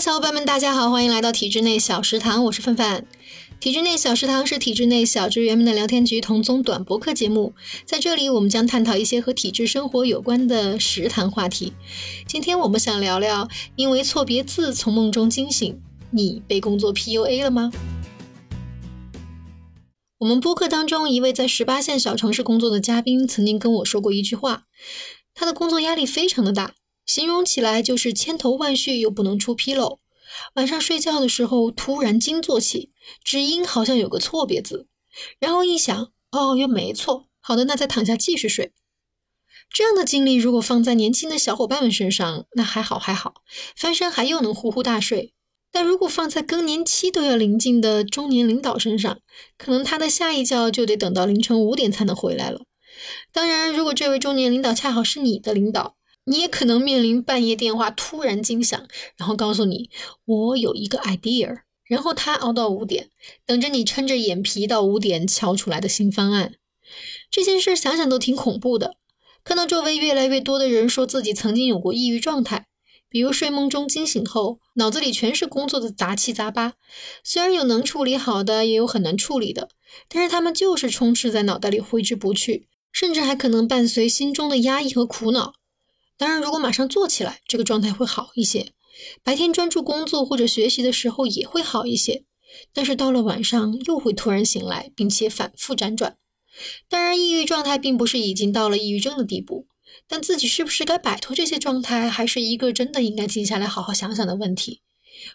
小伙伴们，大家好，欢迎来到体制内小食堂，我是范范。体制内小食堂是体制内小职员们的聊天局同宗短博客节目，在这里我们将探讨一些和体制生活有关的食谈话题。今天我们想聊聊，因为错别字从梦中惊醒，你被工作 PUA 了吗？我们播客当中一位在十八线小城市工作的嘉宾曾经跟我说过一句话，他的工作压力非常的大。形容起来就是千头万绪又不能出纰漏，晚上睡觉的时候突然惊坐起，只因好像有个错别字，然后一想，哦，又没错，好的，那再躺下继续睡。这样的经历如果放在年轻的小伙伴们身上，那还好还好，翻身还又能呼呼大睡。但如果放在更年期都要临近的中年领导身上，可能他的下一觉就得等到凌晨五点才能回来了。当然，如果这位中年领导恰好是你的领导。你也可能面临半夜电话突然惊响，然后告诉你我有一个 idea，然后他熬到五点，等着你撑着眼皮到五点敲出来的新方案。这件事想想都挺恐怖的。看到周围越来越多的人说自己曾经有过抑郁状态，比如睡梦中惊醒后，脑子里全是工作的杂七杂八，虽然有能处理好的，也有很难处理的，但是他们就是充斥在脑袋里挥之不去，甚至还可能伴随心中的压抑和苦恼。当然，如果马上做起来，这个状态会好一些。白天专注工作或者学习的时候也会好一些，但是到了晚上又会突然醒来，并且反复辗转。当然，抑郁状态并不是已经到了抑郁症的地步，但自己是不是该摆脱这些状态，还是一个真的应该静下来好好想想的问题。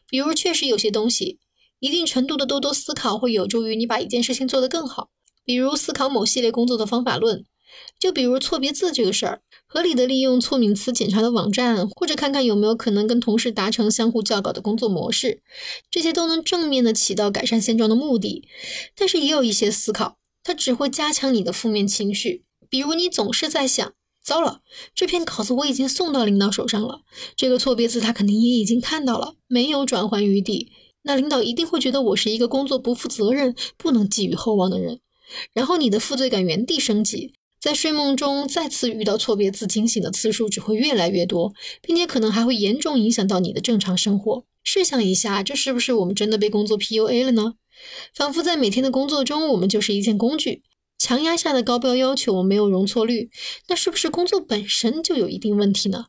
比如，确实有些东西，一定程度的多多思考会有助于你把一件事情做得更好。比如，思考某系列工作的方法论。就比如错别字这个事儿，合理的利用错敏词检查的网站，或者看看有没有可能跟同事达成相互校稿的工作模式，这些都能正面的起到改善现状的目的。但是也有一些思考，它只会加强你的负面情绪。比如你总是在想，糟了，这篇稿子我已经送到领导手上了，这个错别字他肯定也已经看到了，没有转圜余地，那领导一定会觉得我是一个工作不负责任、不能寄予厚望的人，然后你的负罪感原地升级。在睡梦中再次遇到错别字，惊醒的次数只会越来越多，并且可能还会严重影响到你的正常生活。试想一下，这是不是我们真的被工作 PUA 了呢？仿佛在每天的工作中，我们就是一件工具，强压下的高标要求没有容错率，那是不是工作本身就有一定问题呢？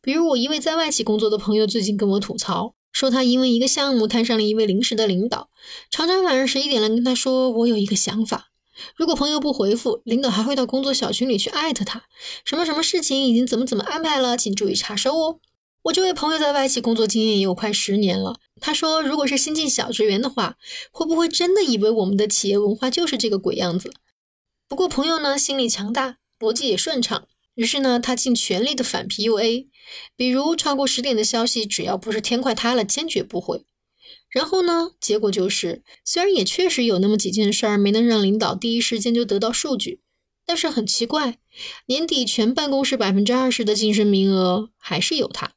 比如我一位在外企工作的朋友最近跟我吐槽，说他因为一个项目摊上了一位临时的领导，常常晚上十一点来跟他说：“我有一个想法。”如果朋友不回复，领导还会到工作小群里去艾特他，什么什么事情已经怎么怎么安排了，请注意查收哦。我这位朋友在外企工作经验也有快十年了，他说，如果是新进小职员的话，会不会真的以为我们的企业文化就是这个鬼样子？不过朋友呢，心理强大，逻辑也顺畅，于是呢，他尽全力的反 PUA，比如超过十点的消息，只要不是天快塌了，坚决不回。然后呢？结果就是，虽然也确实有那么几件事儿没能让领导第一时间就得到数据，但是很奇怪，年底全办公室百分之二十的晋升名额还是有他。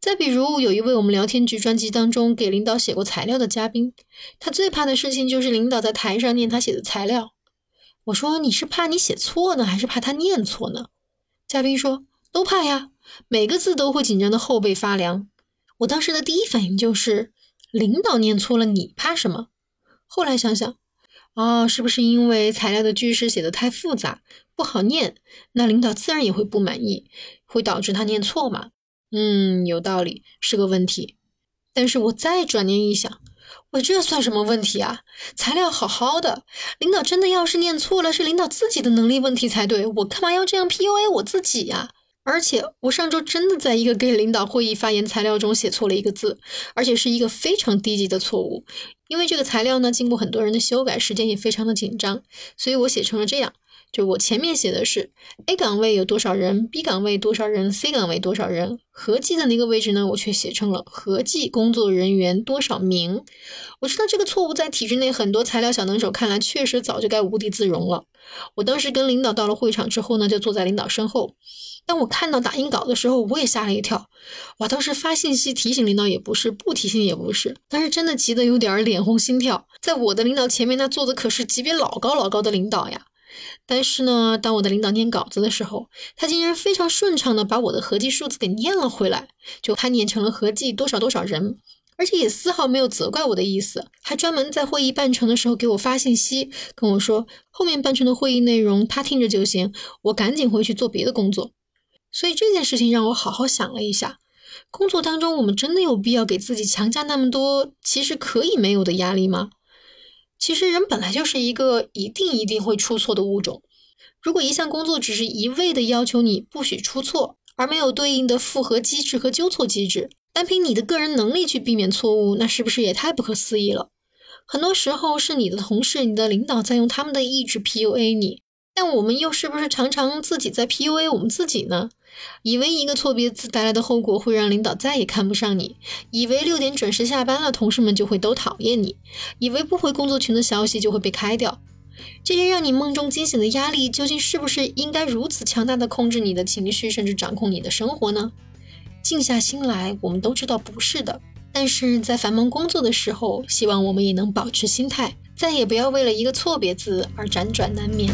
再比如，有一位我们聊天局专辑当中给领导写过材料的嘉宾，他最怕的事情就是领导在台上念他写的材料。我说你是怕你写错呢，还是怕他念错呢？嘉宾说都怕呀，每个字都会紧张的后背发凉。我当时的第一反应就是。领导念错了，你怕什么？后来想想，哦，是不是因为材料的句式写的太复杂，不好念？那领导自然也会不满意，会导致他念错嘛？嗯，有道理，是个问题。但是我再转念一想，我这算什么问题啊？材料好好的，领导真的要是念错了，是领导自己的能力问题才对，我干嘛要这样 PUA 我自己呀？而且我上周真的在一个给领导会议发言材料中写错了一个字，而且是一个非常低级的错误。因为这个材料呢，经过很多人的修改，时间也非常的紧张，所以我写成了这样。就我前面写的是 A 岗位有多少人，B 岗位多少人，C 岗位多少人，合计的那个位置呢，我却写成了合计工作人员多少名。我知道这个错误在体制内很多材料小能手看来，确实早就该无地自容了。我当时跟领导到了会场之后呢，就坐在领导身后。当我看到打印稿的时候，我也吓了一跳。我，当时发信息提醒领导也不是，不提醒也不是，但是真的急得有点脸红心跳。在我的领导前面，那坐的可是级别老高老高的领导呀。但是呢，当我的领导念稿子的时候，他竟然非常顺畅的把我的合计数字给念了回来，就他念成了合计多少多少人，而且也丝毫没有责怪我的意思，还专门在会议办成的时候给我发信息，跟我说后面办成的会议内容他听着就行，我赶紧回去做别的工作。所以这件事情让我好好想了一下，工作当中我们真的有必要给自己强加那么多其实可以没有的压力吗？其实人本来就是一个一定一定会出错的物种。如果一项工作只是一味的要求你不许出错，而没有对应的复合机制和纠错机制，单凭你的个人能力去避免错误，那是不是也太不可思议了？很多时候是你的同事、你的领导在用他们的意志 PUA 你，但我们又是不是常常自己在 PUA 我们自己呢？以为一个错别字带来的后果会让领导再也看不上你，以为六点准时下班了，同事们就会都讨厌你，以为不回工作群的消息就会被开掉，这些让你梦中惊醒的压力，究竟是不是应该如此强大的控制你的情绪，甚至掌控你的生活呢？静下心来，我们都知道不是的。但是在繁忙工作的时候，希望我们也能保持心态，再也不要为了一个错别字而辗转难眠。